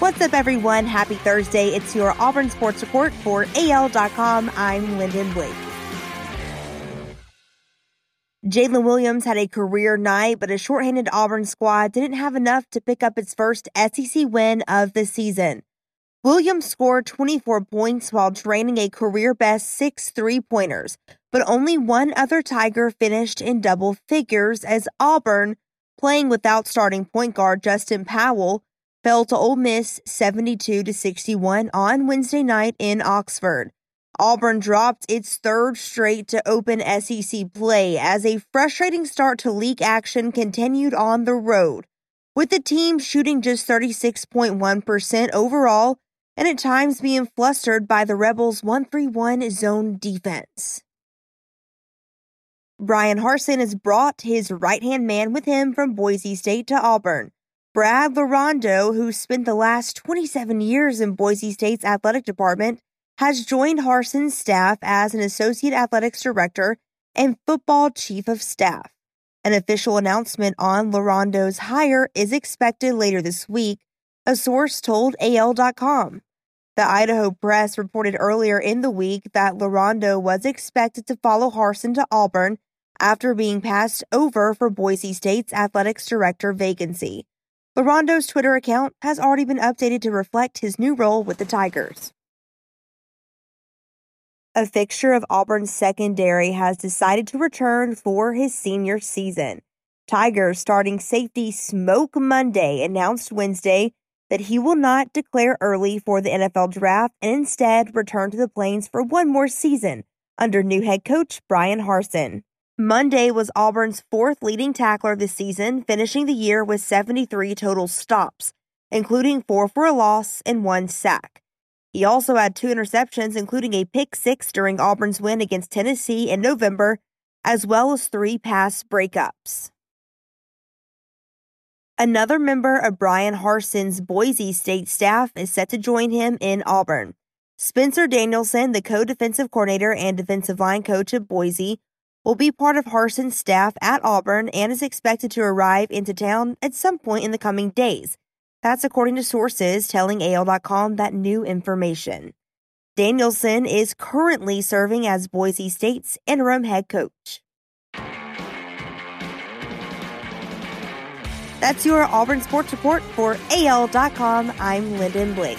What's up, everyone? Happy Thursday. It's your Auburn Sports Report for AL.com. I'm Lyndon Blake. Jaylin Williams had a career night, but a shorthanded Auburn squad didn't have enough to pick up its first SEC win of the season. Williams scored 24 points while draining a career best six three pointers, but only one other Tiger finished in double figures as Auburn, playing without starting point guard Justin Powell, fell to Ole Miss 72 to 61 on Wednesday night in Oxford. Auburn dropped its third straight to open SEC play as a frustrating start to league action continued on the road, with the team shooting just 36.1% overall and at times being flustered by the Rebels' 131 zone defense. Bryan Harsin has brought his right hand man with him from Boise State to Auburn. Brad Larrondo, who spent the last 27 years in Boise State's athletic department, has joined Harsin's staff as an associate athletics director and football chief of staff. An official announcement on Larrondo's hire is expected later this week, a source told AL.com. The Idaho Press reported earlier in the week that Larrondo was expected to follow Harson to Auburn after being passed over for Boise State's athletics director vacancy. Larrondo's Twitter account has already been updated to reflect his new role with the Tigers. A fixture of Auburn's secondary has decided to return for his senior season. Tigers starting safety Smoke Monday announced Wednesday that he will not declare early for the NFL draft and instead return to the Plains for one more season under new head coach Bryan Harsin. Monday was Auburn's fourth leading tackler this season, finishing the year with 73 total stops, including four for a loss and one sack. He also had two interceptions, including a pick six during Auburn's win against Tennessee in November, as well as three pass breakups. Another member of Bryan Harsin's Boise State staff is set to join him in Auburn. Spencer Danielson, the co defensive coordinator and defensive line coach of Boise, will be part of Harsin's staff at Auburn and is expected to arrive into town at some point in the coming days. That's according to sources telling AL.com that new information. Danielson is currently serving as Boise State's interim head coach. That's your Auburn Sports Report for AL.com. I'm Lyndon Blake.